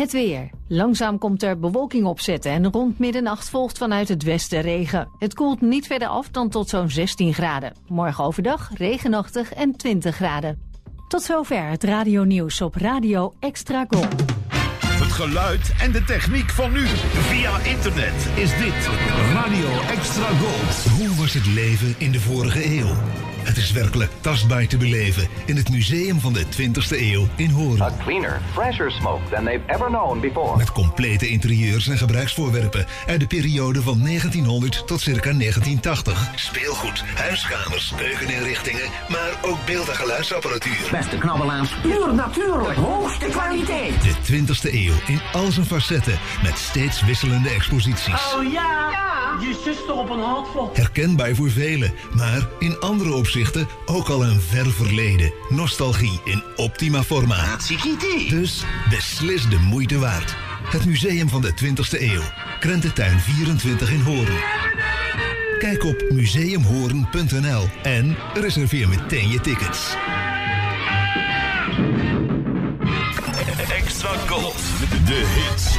Het weer. Langzaam komt er bewolking opzetten en rond middernacht volgt vanuit het westen regen. Het koelt niet verder af dan tot zo'n 16 graden. Morgen overdag regenachtig en 20 graden. Tot zover het radio nieuws op Radio Extra Gold. Het geluid en de techniek van nu. Via internet is dit Radio Extra Gold. Hoe was het leven in de vorige eeuw? Het is werkelijk tastbaar te beleven in het Museum van de 20e eeuw in Hoorn. A cleaner, fresher smoke than they've ever known before. Met complete interieurs en gebruiksvoorwerpen uit de periode van 1900 tot circa 1980. Speelgoed, huiskamers, keukeninrichtingen, maar ook beeld- en geluidsapparatuur. Beste knabbelaars, puur natuurlijk, hoogste kwaliteit. De 20e eeuw in al zijn facetten met steeds wisselende exposities. Oh ja, je zuster op een handvlot. Herkenbaar voor velen, maar in andere opzichten ook al een ver verleden. Nostalgie in optima forma. Dus beslis de moeite waard. Het Museum van de 20e eeuw. Krententuin 24 in Hoorn. Kijk op museumhoorn.nl en reserveer meteen je tickets. Extra Gold. De hits.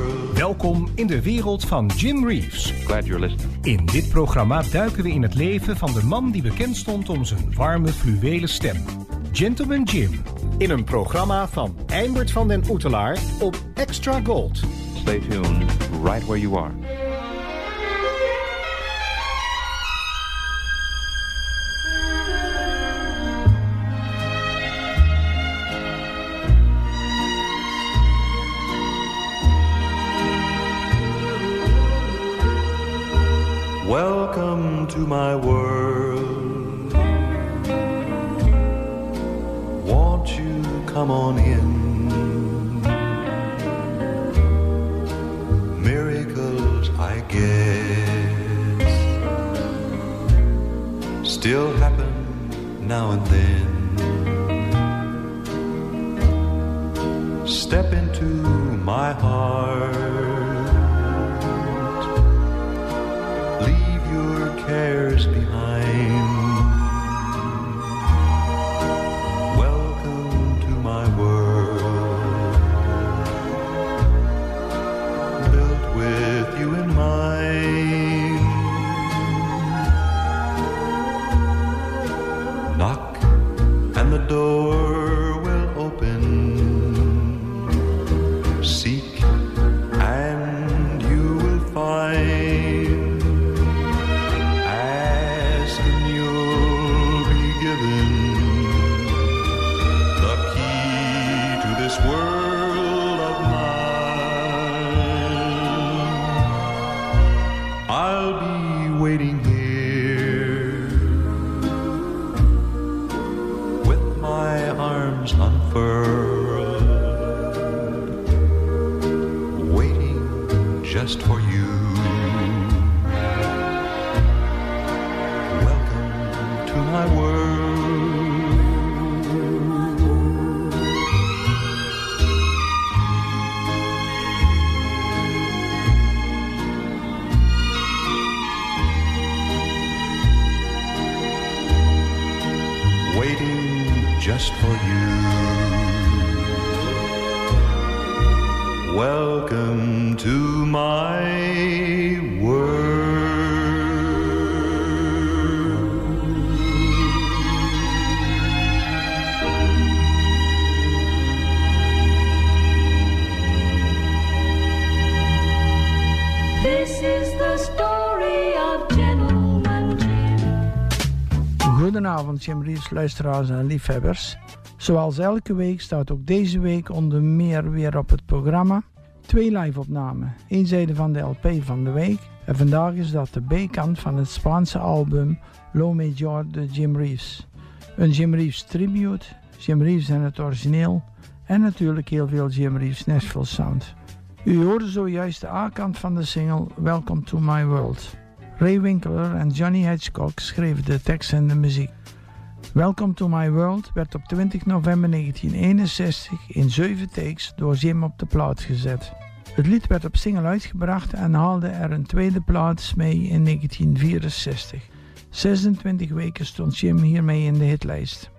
Welkom in de wereld van Jim Reeves. Glad you're listening. In dit programma duiken we in het leven van de man die bekend stond om zijn warme fluwelen stem. Gentleman Jim. In een programma van Eimert van den Oetelaar op Extra Gold. Stay tuned right where you are. My world. Arms unfurled, waiting just for you. Jim Reeves, luisteraars en liefhebbers. Zoals elke week staat ook deze week onder meer weer op het programma twee live-opnamen. Eén zijde van de LP van de week en vandaag is dat de B-kant van het Spaanse album Lo Major de Jim Reeves. Een Jim Reeves tribute, Jim Reeves en het origineel en natuurlijk heel veel Jim Reeves Nashville Sound. U hoorde zojuist de A-kant van de single Welcome to My World. Ray Winkler en Johnny Hitchcock schreven de tekst en de muziek. Welcome to My World werd op 20 november 1961 in 7 takes door Jim op de plaat gezet. Het lied werd op single uitgebracht en haalde er een tweede plaats mee in 1964. 26 weken stond Jim hiermee in de hitlijst.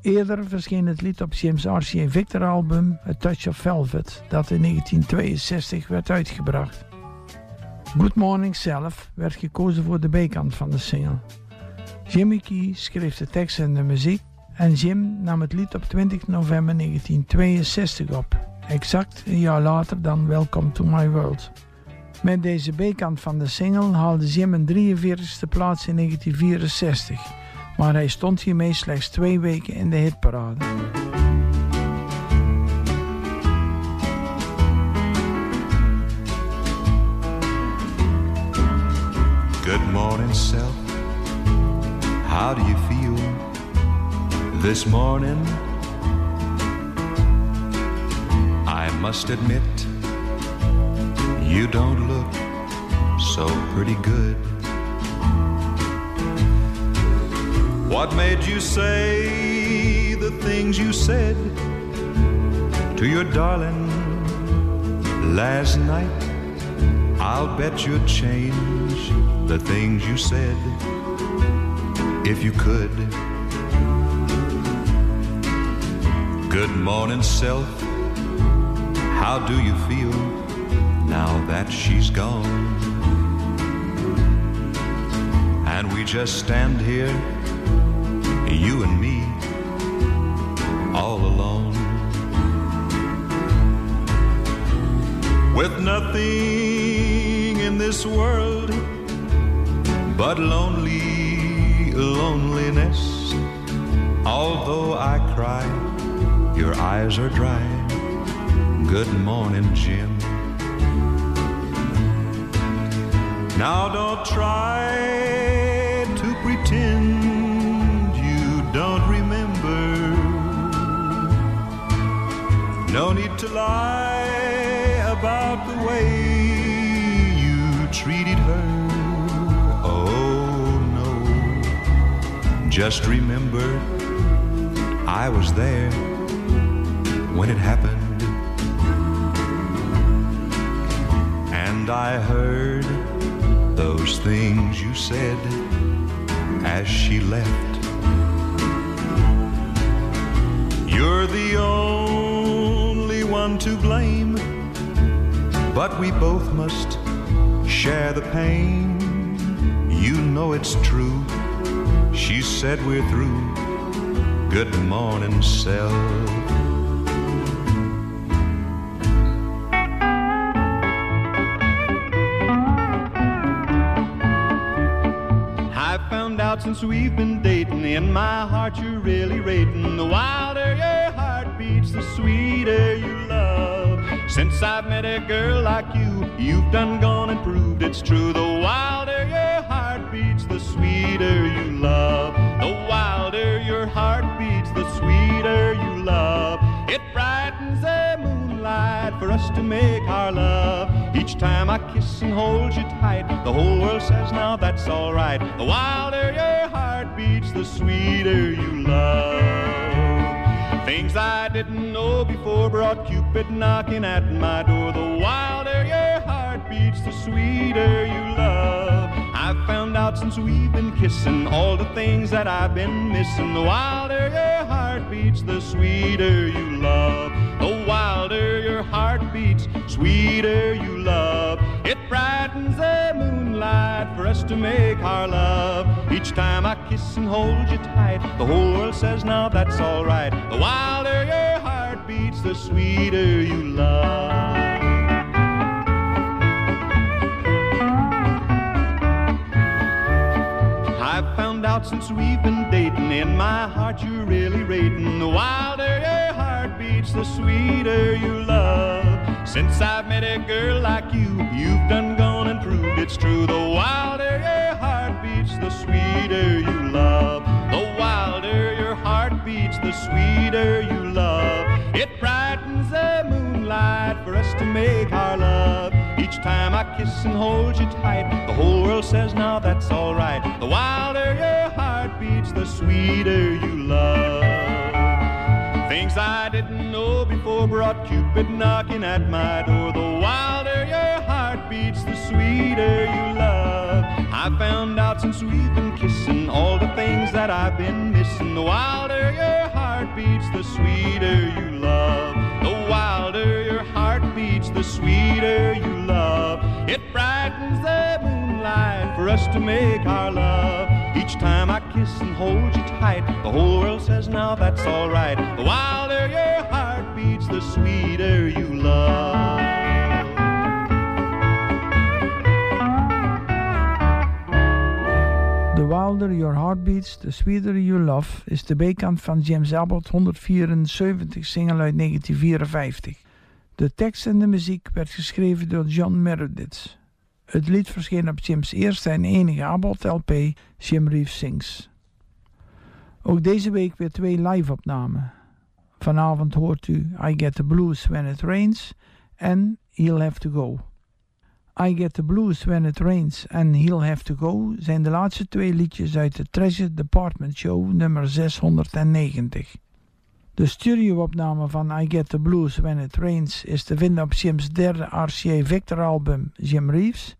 Eerder verscheen het lied op Jim's RCA Victor album A Touch of Velvet, dat in 1962 werd uitgebracht. Good Morning zelf werd gekozen voor de B-kant van de single. Jimmy Key schreef de tekst en de muziek en Jim nam het lied op 20 november 1962 op, exact een jaar later dan Welcome to My World. Met deze B-kant van de single haalde Jim een 43ste plaats in 1964, maar hij stond hiermee slechts twee weken in de hitparade. Good morning, self. How do you feel this morning? I must admit, you don't look so pretty good. What made you say the things you said to your darling last night? I'll bet you'd change the things you said if you could. Good morning, self. How do you feel now that she's gone? And we just stand here, you and me, all alone. With nothing in this world but lonely loneliness. Although I cry, your eyes are dry. Good morning, Jim. Now don't try to pretend you don't remember. No need to lie Just remember, I was there when it happened. And I heard those things you said as she left. You're the only one to blame, but we both must share the pain. You know it's true. She said we're through. Good morning, self. I've found out since we've been dating, in my heart you're really rating. The wilder your heart beats, the sweeter you love. Since I've met a girl like you, you've done gone and proved it's true. The wilder your heart beats, the sweeter. The wilder your heart beats, the sweeter you love. It brightens the moonlight for us to make our love. Each time I kiss and hold you tight, the whole world says now that's alright. The wilder your heart beats, the sweeter you love. Things I didn't know before brought Cupid knocking at my door. The wilder your heart beats, the sweeter you love. I've found out since we've been kissing all the things that I've been missing. The wilder your heart beats, the sweeter you love. The wilder your heart beats, sweeter you love. It brightens the moonlight for us to make our love. Each time I kiss and hold you tight, the whole world says now that's alright. The wilder your heart beats, the sweeter you love. Out since we've been dating, in my heart you're really rating. The wilder your heart beats, the sweeter you love. Since I've met a girl like you, you've done gone and proved it's true. The wilder your heart beats, the sweeter you love. The wilder your heart beats, the sweeter you love. It brightens the moonlight for us to make our love. Each time I kiss and hold you tight, the whole world says now that's alright. The wilder your heart beats, the sweeter you love. Things I didn't know before brought Cupid knocking at my door. The wilder your heart beats, the sweeter you love. I found out since we've been kissing all the things that I've been missing. The wilder your heart beats, the sweeter you love. The wilder your heart beats, the sweeter you love. It brightens for us to make our love. Each time I kiss and hold you tight, the whole world says now that's alright. The wilder your heart beats, the sweeter you love. The Wilder Your Heart Beats, The Sweeter You Love is de B-kant van James Abbott 174 single uit 1954. De tekst en de muziek werd geschreven door John Meredith. Het lied verscheen op Jim's eerste en enige Abbott-LP, Jim Reeves Sings. Ook deze week weer twee live-opnamen. Vanavond hoort u I Get the Blues When It Rains en He'll Have to Go. I Get the Blues When It Rains en He'll Have to Go zijn de laatste twee liedjes uit de Treasure Department Show nummer 690. De studioopname van I Get the Blues When It Rains is te vinden op Jim's derde RCA Victor album Jim Reeves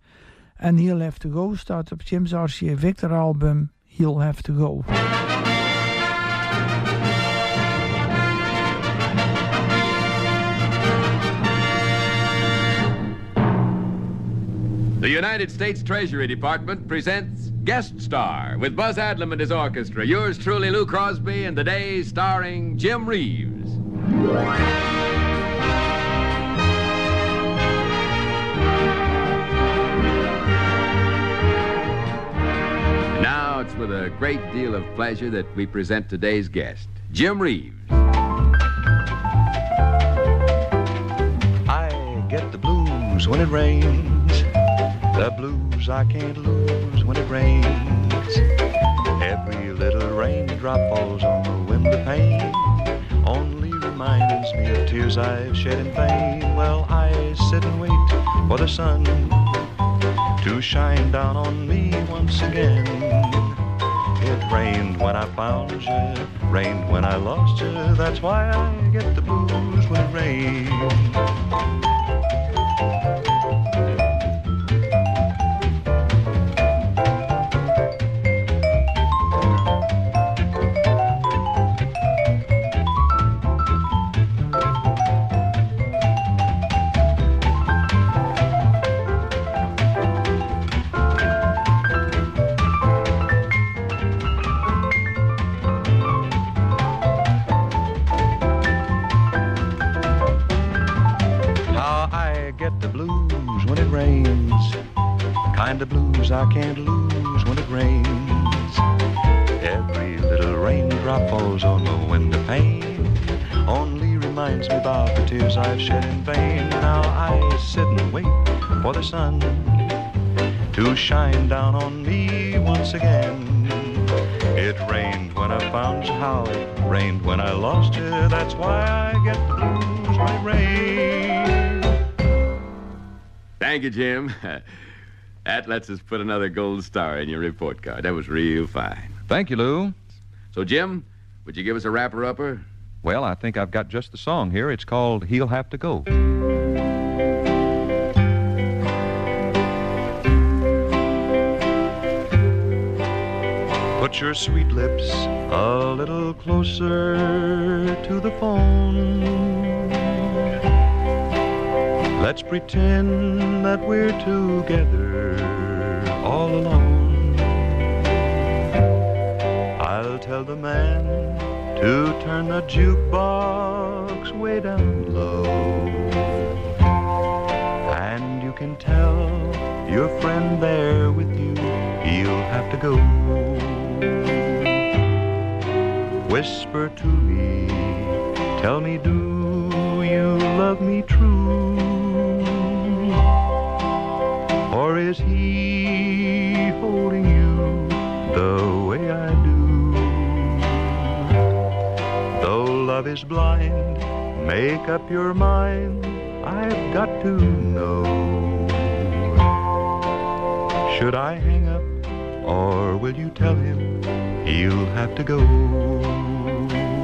en He'll Have to Go staat op Jim's RCA Victor album He'll Have to Go. The United States Treasury Department presents Guest Star with Buzz Adlam and his orchestra. Yours truly, Lou Crosby, and the day starring Jim Reeves. Now it's with a great deal of pleasure that we present today's guest, Jim Reeves. I get the blues when it rains. The blues I can't lose it rains. Every little raindrop falls on the window pane. Only reminds me of tears I've shed in vain. Well, I sit and wait for the sun to shine down on me once again. It rained when I found you, rained when I lost you. That's why I get the blues when it rains. Shine down on me once again. It rained when I found you, how it rained when I lost you. That's why I get the blues when it rains. Thank you, Jim. That lets us put another gold star in your report card. That was real fine. Thank you, Lou. So, Jim, would you give us a wrapper upper? Well, I think I've got just the song here. It's called He'll Have to Go. Your sweet lips a little closer to the phone. Let's pretend that we're together all alone. I'll tell the man to turn the jukebox way down low. And you can tell your friend there with you, he'll have to go. Whisper to me, tell me, do you love me true? Or is he holding you the way I do? Though love is blind, make up your mind, I've got to know. Should I hang up, or will you tell him he'll have to go?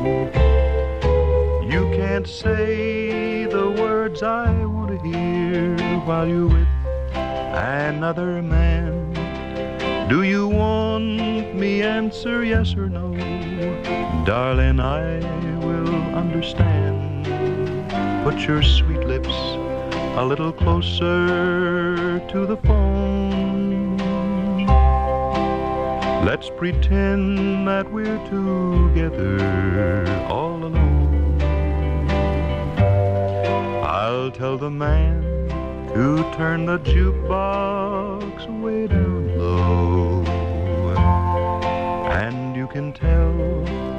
You can't say the words I want to hear while you're with another man. Do you want me answer yes or no? Darling, I will understand. Put your sweet lips a little closer to the phone. pretend that we're together all alone. I'll tell the man to turn the jukebox way down low. And you can tell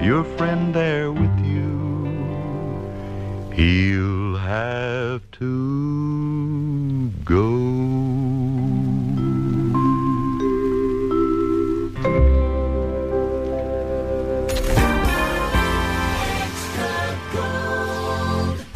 your friend there with you, he'll have to.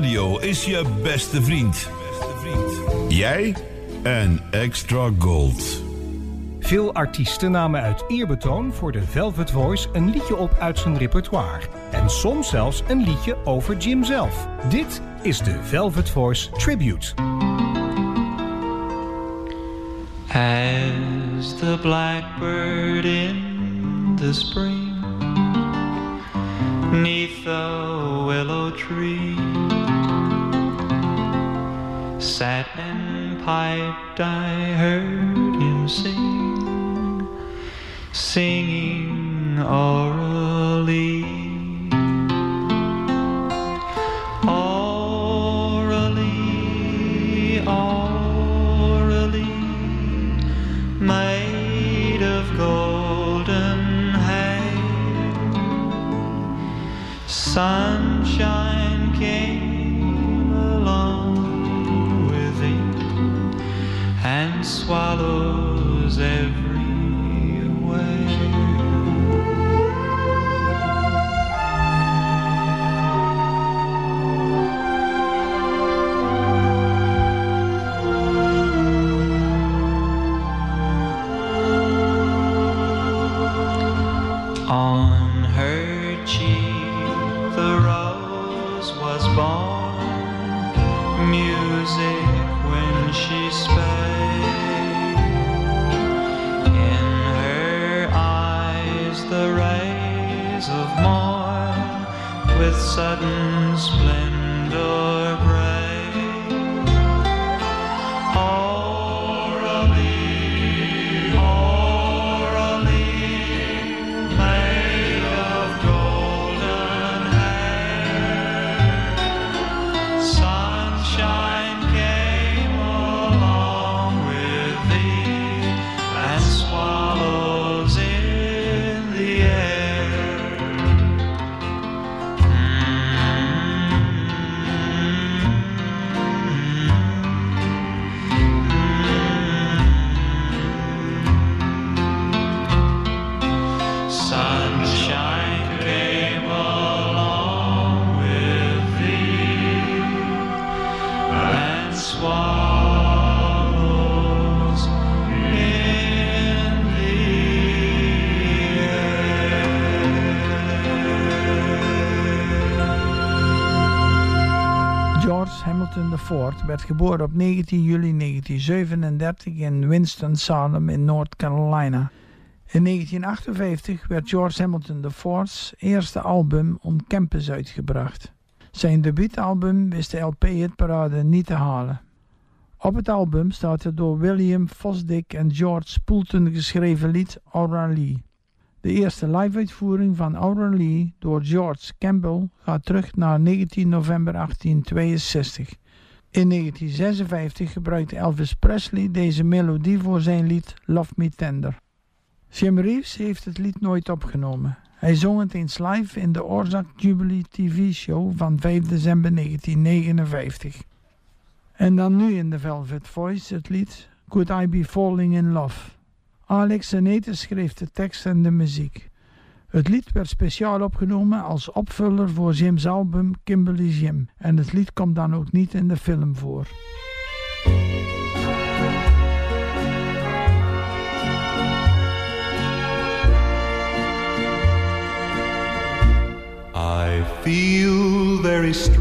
radio is je beste vriend. Jij en Extra Gold. Veel artiesten namen uit eerbetoon voor de Velvet Voice een liedje op uit zijn repertoire. En soms zelfs een liedje over Jim zelf. Dit is de Velvet Voice Tribute. As the blackbird in the spring, neath the willow tree. Sat and piped, I heard him sing Singing orally. Orally, orally Made of golden hair. Sunshine And werd geboren op 19 juli 1937 in Winston-Salem in North Carolina. In 1958 werd George Hamilton IV's eerste album On Campus uitgebracht. Zijn debuutalbum wist de LP-hitparade niet te halen. Op het album staat het door William Fosdick en George Poulton geschreven lied Aura Lee. De eerste live-uitvoering van Lee door George Campbell gaat terug naar 19 november 1862. In 1956 gebruikte Elvis Presley deze melodie voor zijn lied Love Me Tender. Jim Reeves heeft het lied nooit opgenomen. Hij zong het eens live in de Orzak Jubilee TV-show van 5 december 1959. En dan nu in de Velvet Voice het lied Could I Be Falling in Love. Alex Senete schreef de tekst en de muziek. Het lied werd speciaal opgenomen als opvuller voor Jim's album Kimberly Jim. En het lied komt dan ook niet in de film voor. I feel very.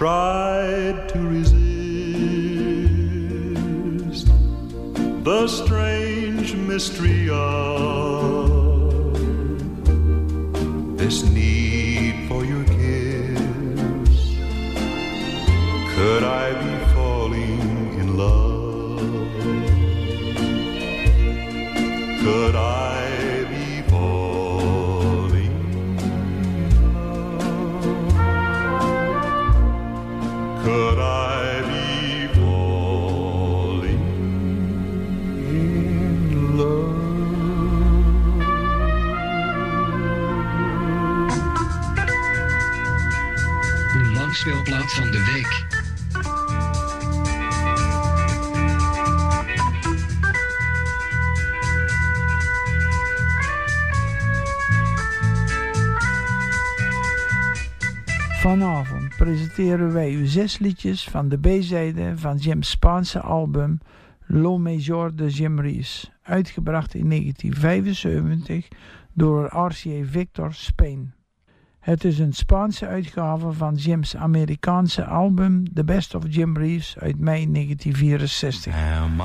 Tried to resist the strange mystery of liedjes van de B-zijde van Jim's Spaanse album Lo Major de Jim Rees, uitgebracht in 1975 door RCA Victor Spain. Het is een Spaanse uitgave van Jim's Amerikaanse album The Best of Jim Reeves uit mei 1964. Am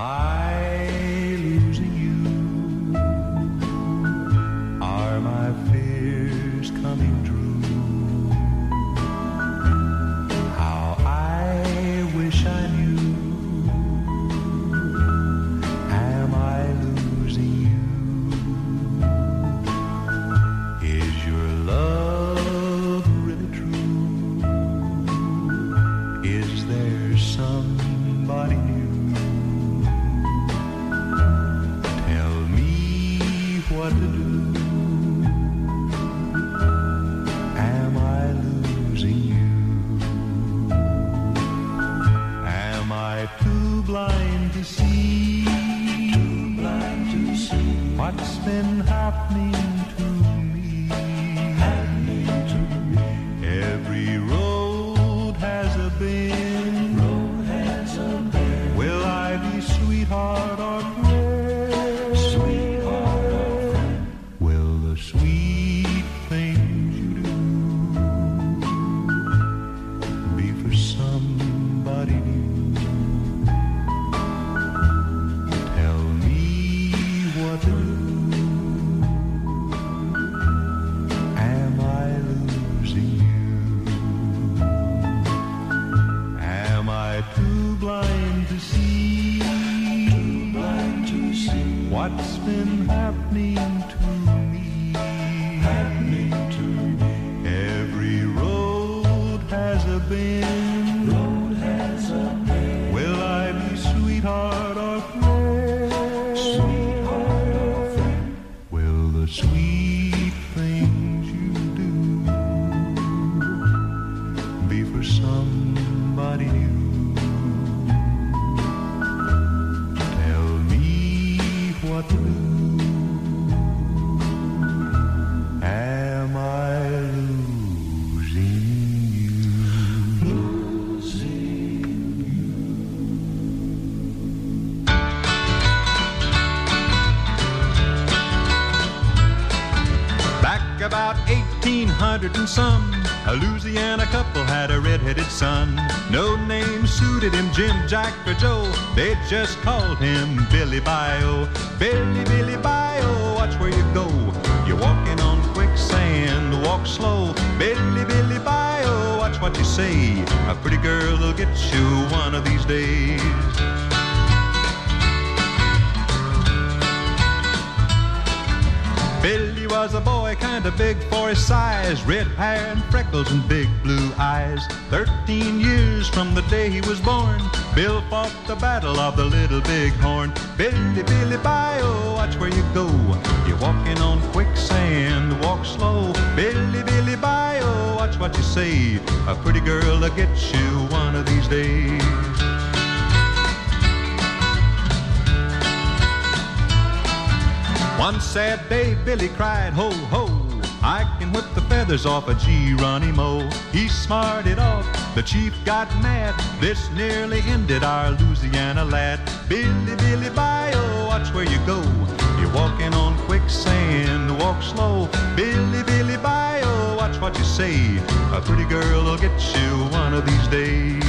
and some, a Louisiana couple had a red-headed son. No name suited him, Jim, Jack, or Joe. They just called him Billy Bayou. Billy, Billy Bayou, watch where you go. You're walking on quicksand, walk slow. Billy, Billy Bayou, watch what you say. A pretty girl will get you one of these days. Billy was a boy kinda big for his size, red hair and freckles and big blue eyes. Thirteen years from the day he was born, Bill fought the battle of the Little Big Horn. Billy, Billy, Bayou, watch where you go. You're walking on quicksand, walk slow. Billy, Billy, Bayou, watch what you say. A pretty girl will get you one of these days. One sad day, Billy cried, ho, ho. I can whip the feathers off a Geronimo. He smarted off, the chief got mad. This nearly ended our Louisiana lad. Billy, Billy, Bayou, watch where you go. You're walking on quicksand, walk slow. Billy, Billy, Bayou, watch what you say. A pretty girl will get you one of these days.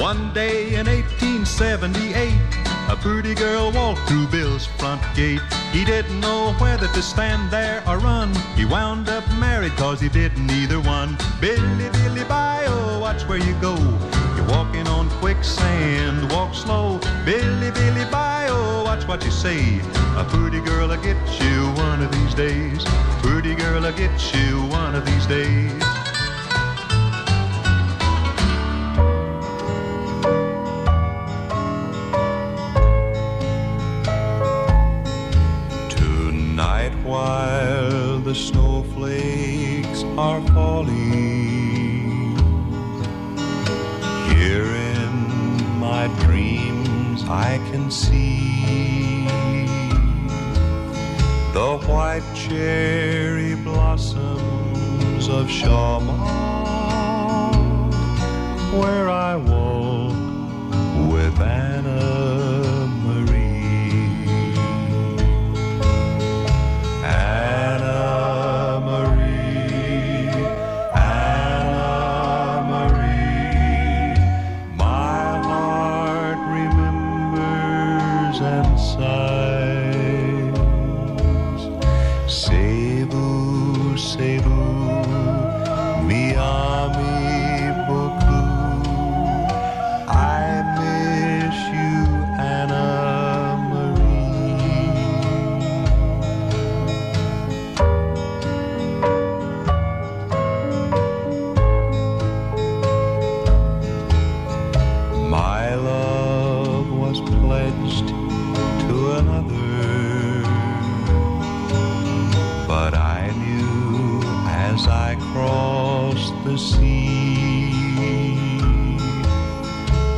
One day in 1878, a pretty girl walked through Bill's front gate. He didn't know whether to stand there or run. He wound up married cause he didn't either one. Billy, Billy, Bayou, watch where you go. You're walking on quicksand, walk slow. Billy, Billy, Bayou, watch what you say. A pretty girl will get you one of these days. Pretty girl will get you one of these days. I can see The white cherry blossoms of Shawmut Where I walk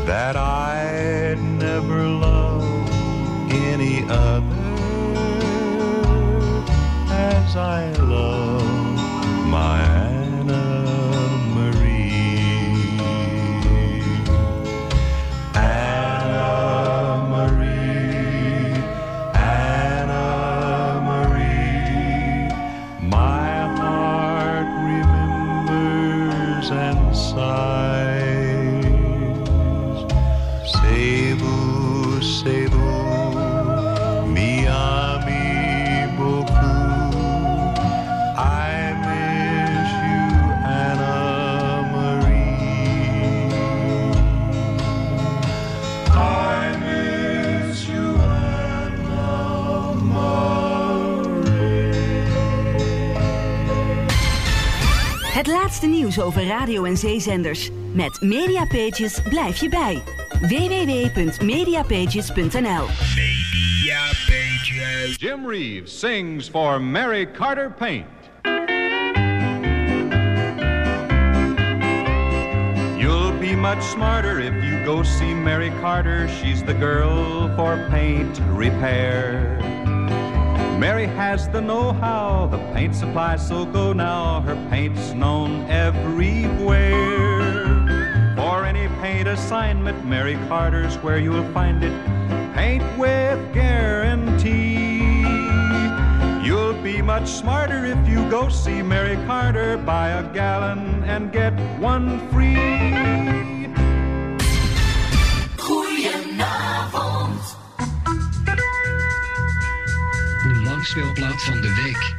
that I'd never love any other as I laatste nieuws over radio- en zeezenders. Met Mediapages blijf je bij. www.mediapages.nl Jim Reeves sings for Mary Carter Paint. You'll be much smarter if you go see Mary Carter. She's the girl for paint repair. Mary has the know-how, the paint supply, so go now. Her paint's known everywhere. For any paint assignment, Mary Carter's where you'll find it. Paint with guarantee. You'll be much smarter if you go see Mary Carter. Buy a gallon and get one free. De langspeelplaat van de week.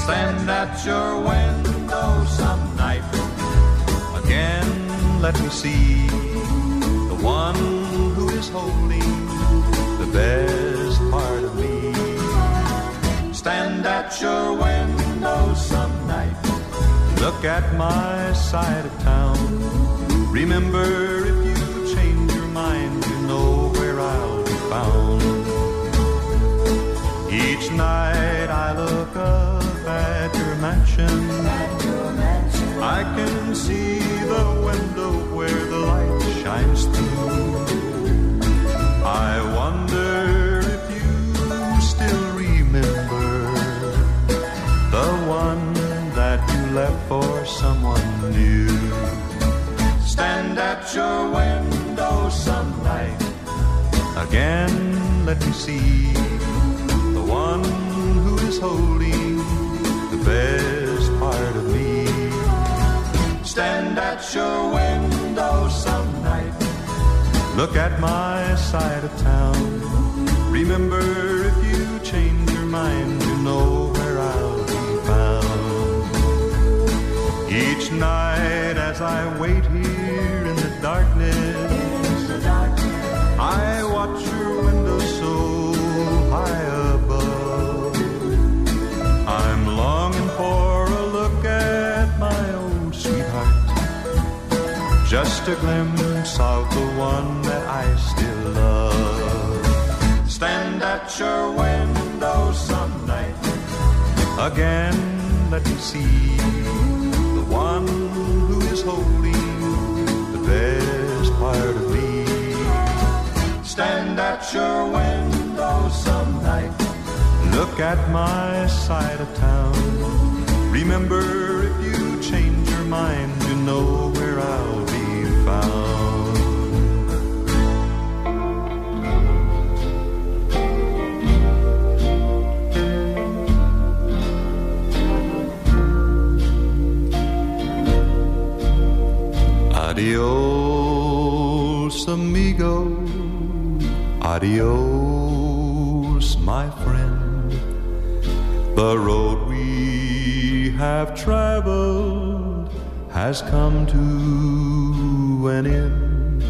Stand at your window some night. Again, let me see the one who is holding the best part of me. Stand at your window some night, look at my side of town. Remember, if you change your mind, you know where I'll be found. Each night I look up at your mansion. I can see the window where the light shines through. I wonder if you still remember the one that you left for someone new. Stand at your window some night. Again, let me see one who is holding the best part of me. Stand at your window some night. Look at my side of town. Remember, if you change your mind, you know where I'll be found. Each night as I wait here a glimpse of the one that I still love. Stand at your window some night. Again, let me see the one who is holding the best part of me. Stand at your window some night. Look at my side of town. Remember, if you change your mind, you know where I'll. Adios, amigo. Adios, my friend. The road we have traveled has come to an end.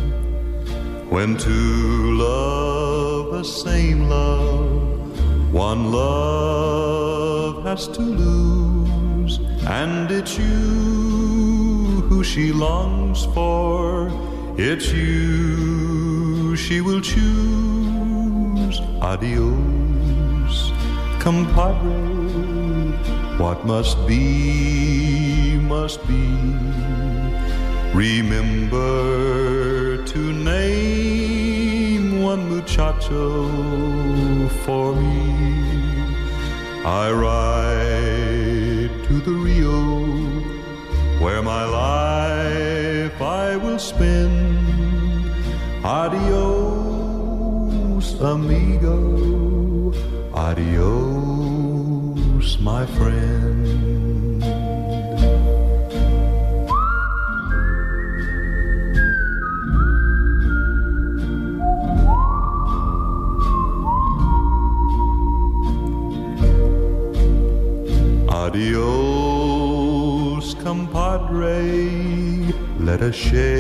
When two love the same love, one love has to lose, and it's you who she longs for. It's you she will choose. Adios, compadre. What must be, must be. Remember to name one muchacho for me. I ride to the Rio where my life I will spend. Adios, amigo. Adios, my friend. Let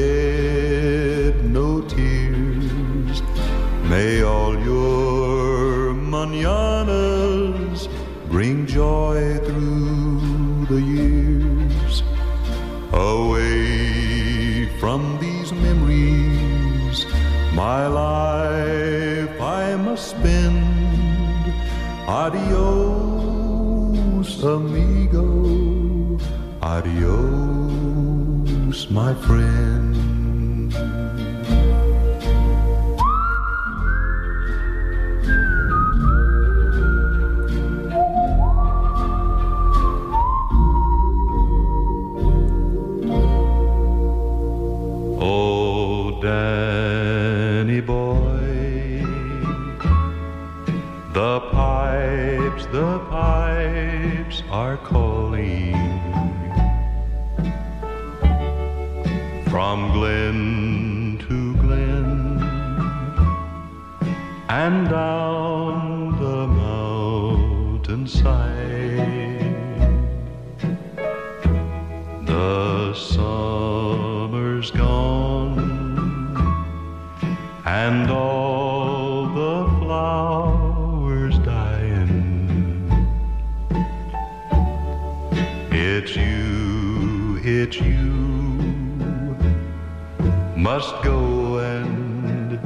must go and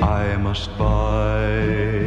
I must buy.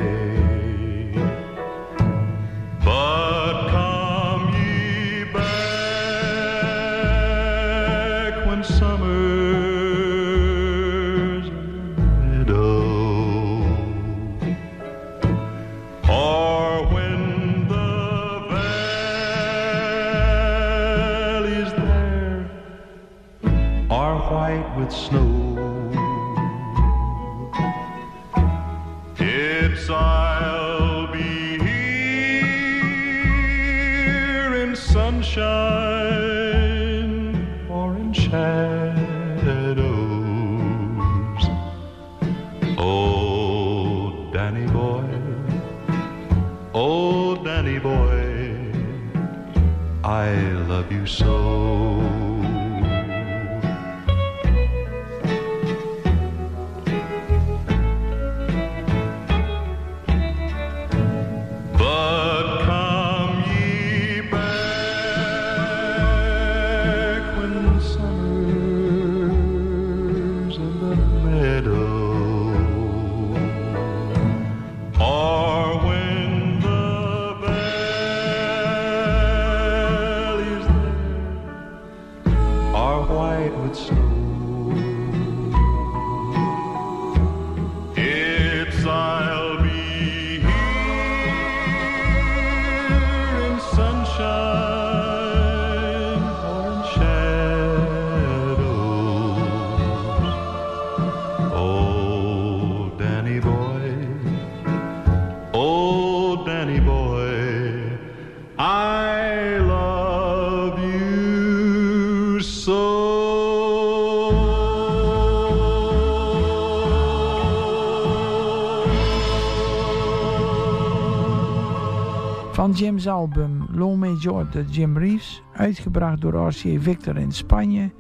Jim's album Low Major de Jim Reeves, uitgebracht door RCA Victor in Spanje,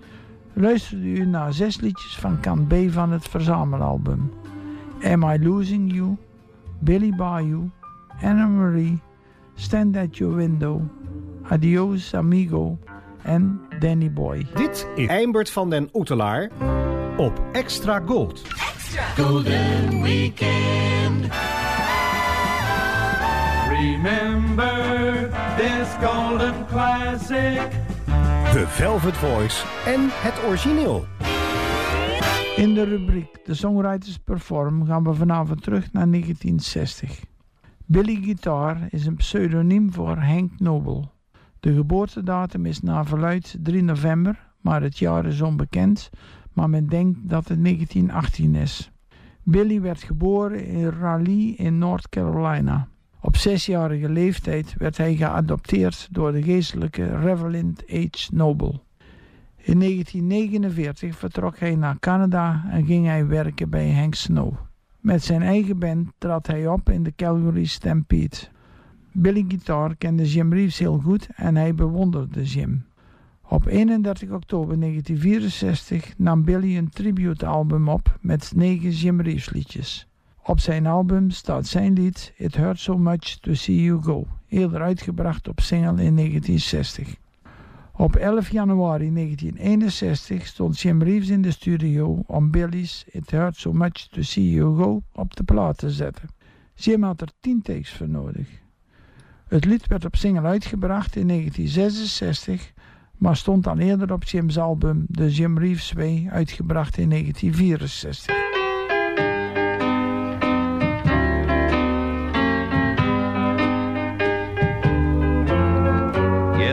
luisterde u naar zes liedjes van kant B van het verzamelalbum. Am I Losing You, Billy Bayou, Anna Marie, Stand at Your Window, Adios Amigo en Danny Boy. Dit is Eimbert van den Oetelaar op Extra Gold. Golden Weekend. Remember this golden classic. De Velvet Voice en het origineel. In de rubriek The Songwriters Perform gaan we vanavond terug naar 1960. Billy Guitar is een pseudoniem voor Hank Noble. De geboortedatum is naar verluid 3 november, maar het jaar is onbekend, maar men denkt dat het 1918 is. Billy werd geboren in Raleigh in North Carolina. Op zesjarige leeftijd werd hij geadopteerd door de geestelijke Reverend H. Noble. In 1949 vertrok hij naar Canada en ging hij werken bij Hank Snow. Met zijn eigen band trad hij op in de Calgary Stampede. Billy Guitar kende Jim Reeves heel goed en hij bewonderde Jim. Op 31 oktober 1964 nam Billy een tributealbum op met negen Jim Reeves liedjes. Op zijn album staat zijn lied It Hurt So Much To See You Go, eerder uitgebracht op single in 1960. Op 11 januari 1961 stond Jim Reeves in de studio om Billy's It Hurt So Much To See You Go op de plaat te zetten. Jim had er 10 takes voor nodig. Het lied werd op single uitgebracht in 1966, maar stond al eerder op Jim's album The Jim Reeves Way uitgebracht in 1964.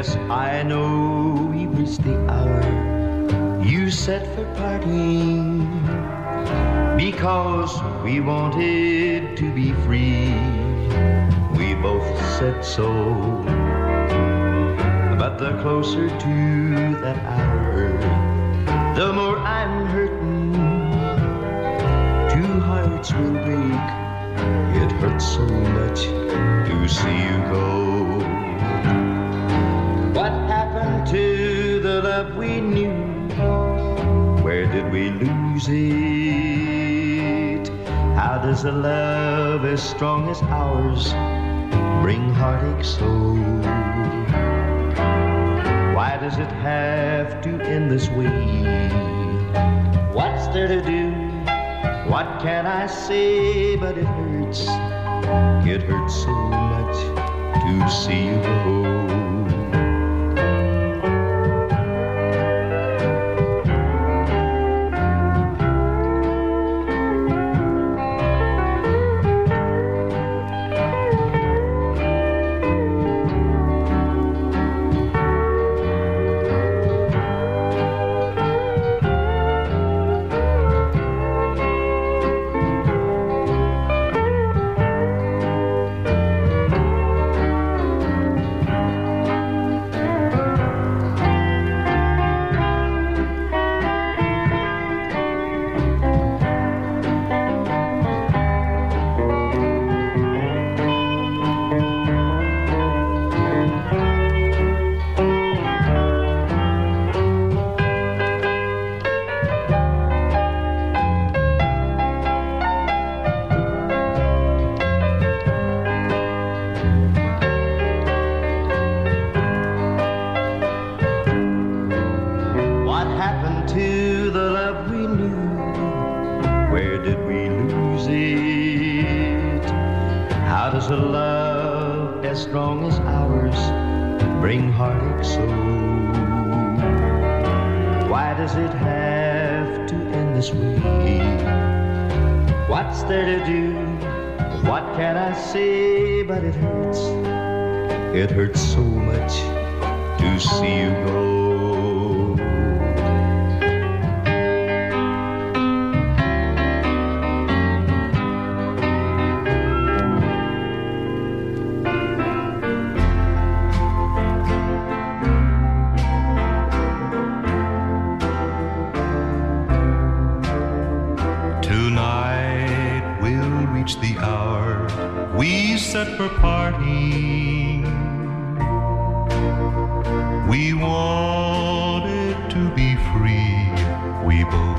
Yes, I know it was the hour you set for parting because we wanted to be free. We both said so. But the closer to that hour, the more I'm hurting. Two hearts will break. It hurts so much to see you go. Love we knew? Where did we lose it? How does a love as strong as ours bring heartache so? Why does it have to end this way? What's there to do? What can I say? But it hurts. It hurts so much to see you go.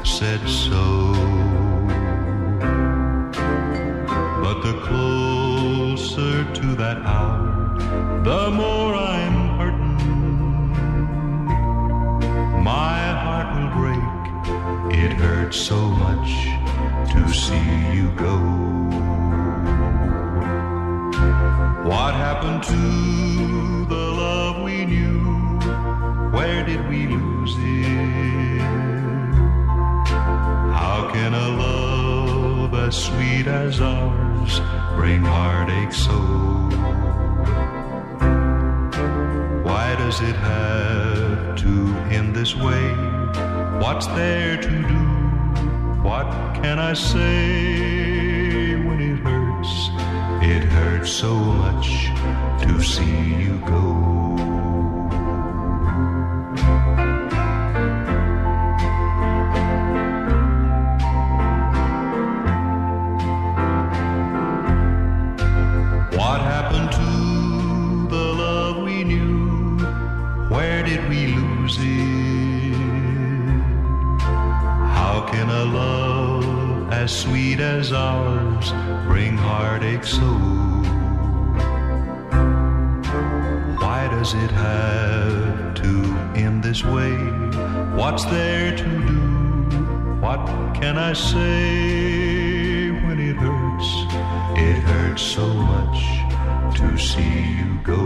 said so. But the closer to that hour, the more I'm hurting. My heart will break. It hurts so much to see you go. What happened to the as sweet as ours bring heartache so? Why does it have to end this way? What's there to do? What can I say when it hurts? It hurts so much to see you go. sweet as ours bring heartache so? Why does it have to end this way? What's there to do? What can I say when it hurts? It hurts so much to see you go.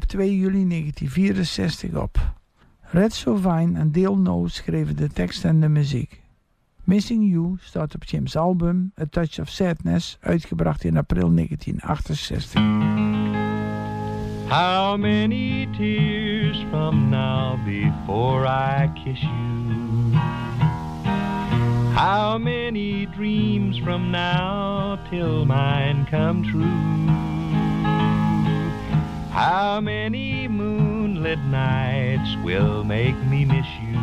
Op 2 juli 1964 op. Red Sovine en Dale No schreven de tekst en de muziek. Missing You staat op Jim's album A Touch of Sadness, uitgebracht in april 1968. How many tears from now before I kiss you? How many dreams from now till mine come true? How many moonlit nights will make me miss you?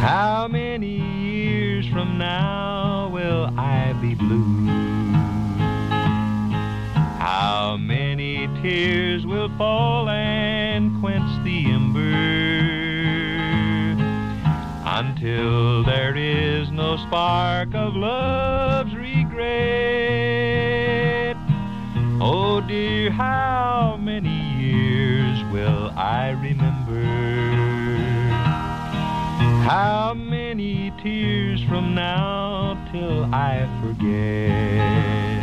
How many years from now will I be blue? How many tears will fall and quench the ember until there is no spark of love's regret? How many years will I remember? How many tears from now till I forget?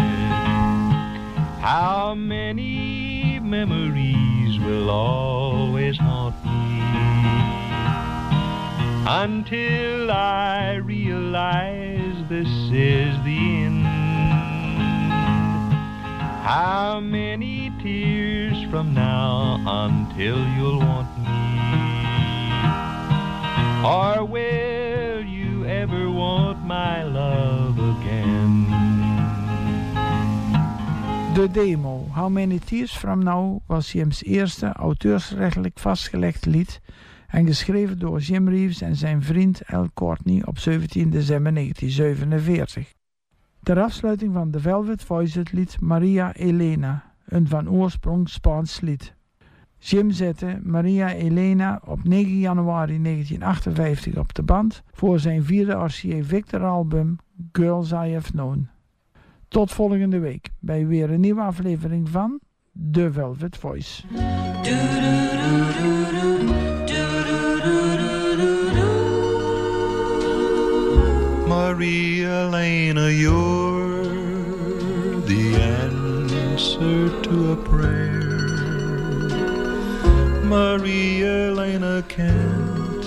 How many memories will always haunt me until I realize this is the end? How many tears from now until you'll want me? Or will you ever want my love again? De demo How Many Tears From Now was Jim's eerste auteursrechtelijk vastgelegd lied en geschreven door Jim Reeves en zijn vriend Al Courtney op 17 december 1947. Ter afsluiting van The Velvet Voice het lied Maria Elena, een van oorsprong Spaans lied. Jim zette Maria Elena op 9 januari 1958 op de band voor zijn vierde RCA Victor album Girls I Have Known. Tot volgende week bij weer een nieuwe aflevering van The Velvet Voice. Maria Elena, you're the answer to a prayer. Maria Elena, can't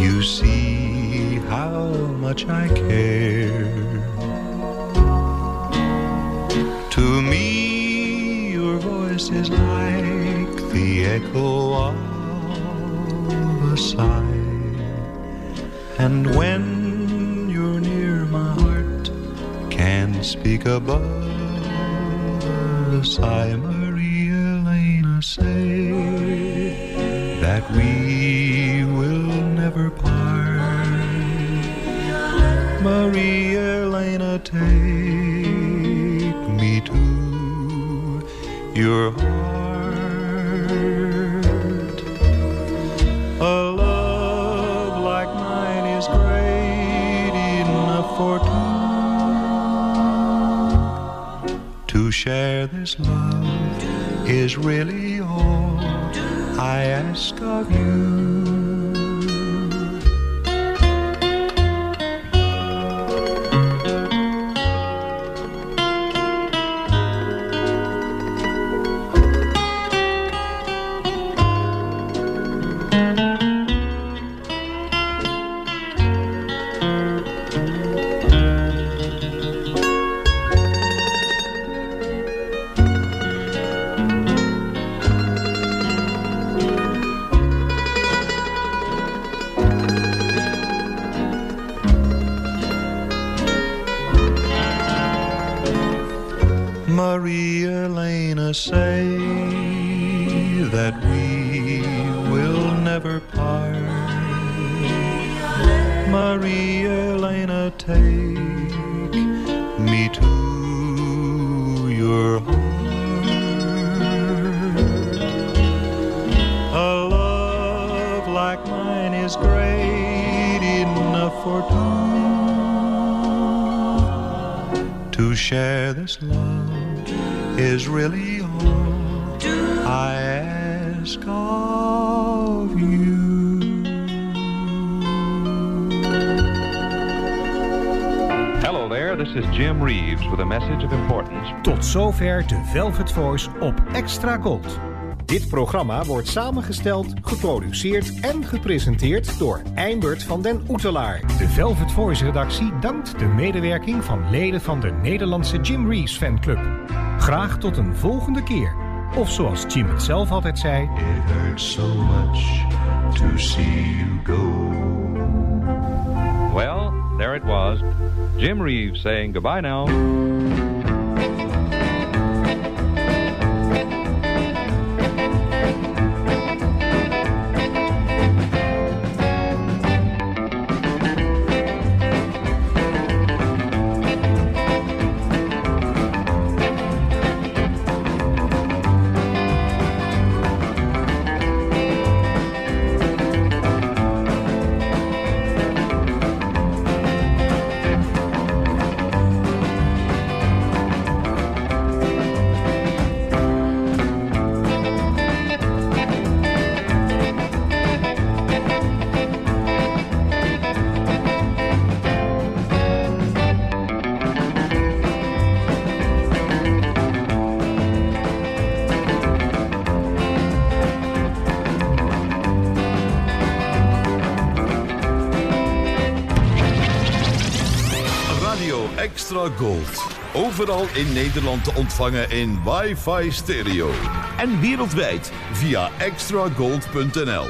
you see how much I care? To me, your voice is like the echo of a sigh. And when can speak above a sigh. Maria Elena, say that we will never part. Maria Elena, take me to your heart. Share this love is really all I ask of you. Ask of you. Hello there, this This is Jim Reeves with a message of importance. Tot zover de Velvet Voice op Extra Gold. Dit programma wordt samengesteld, geproduceerd en gepresenteerd door Eimbert van den Oetelaar. De Velvet Voice redactie dankt de medewerking van leden van de Nederlandse Jim Reeves fanclub. Graag tot een volgende keer. Of zoals Jim het zelf altijd zei... It hurts so much to see you go. Well, there it was. Jim Reeves saying goodbye now. Overal in Nederland te ontvangen in wifi stereo. En wereldwijd via extragold.nl.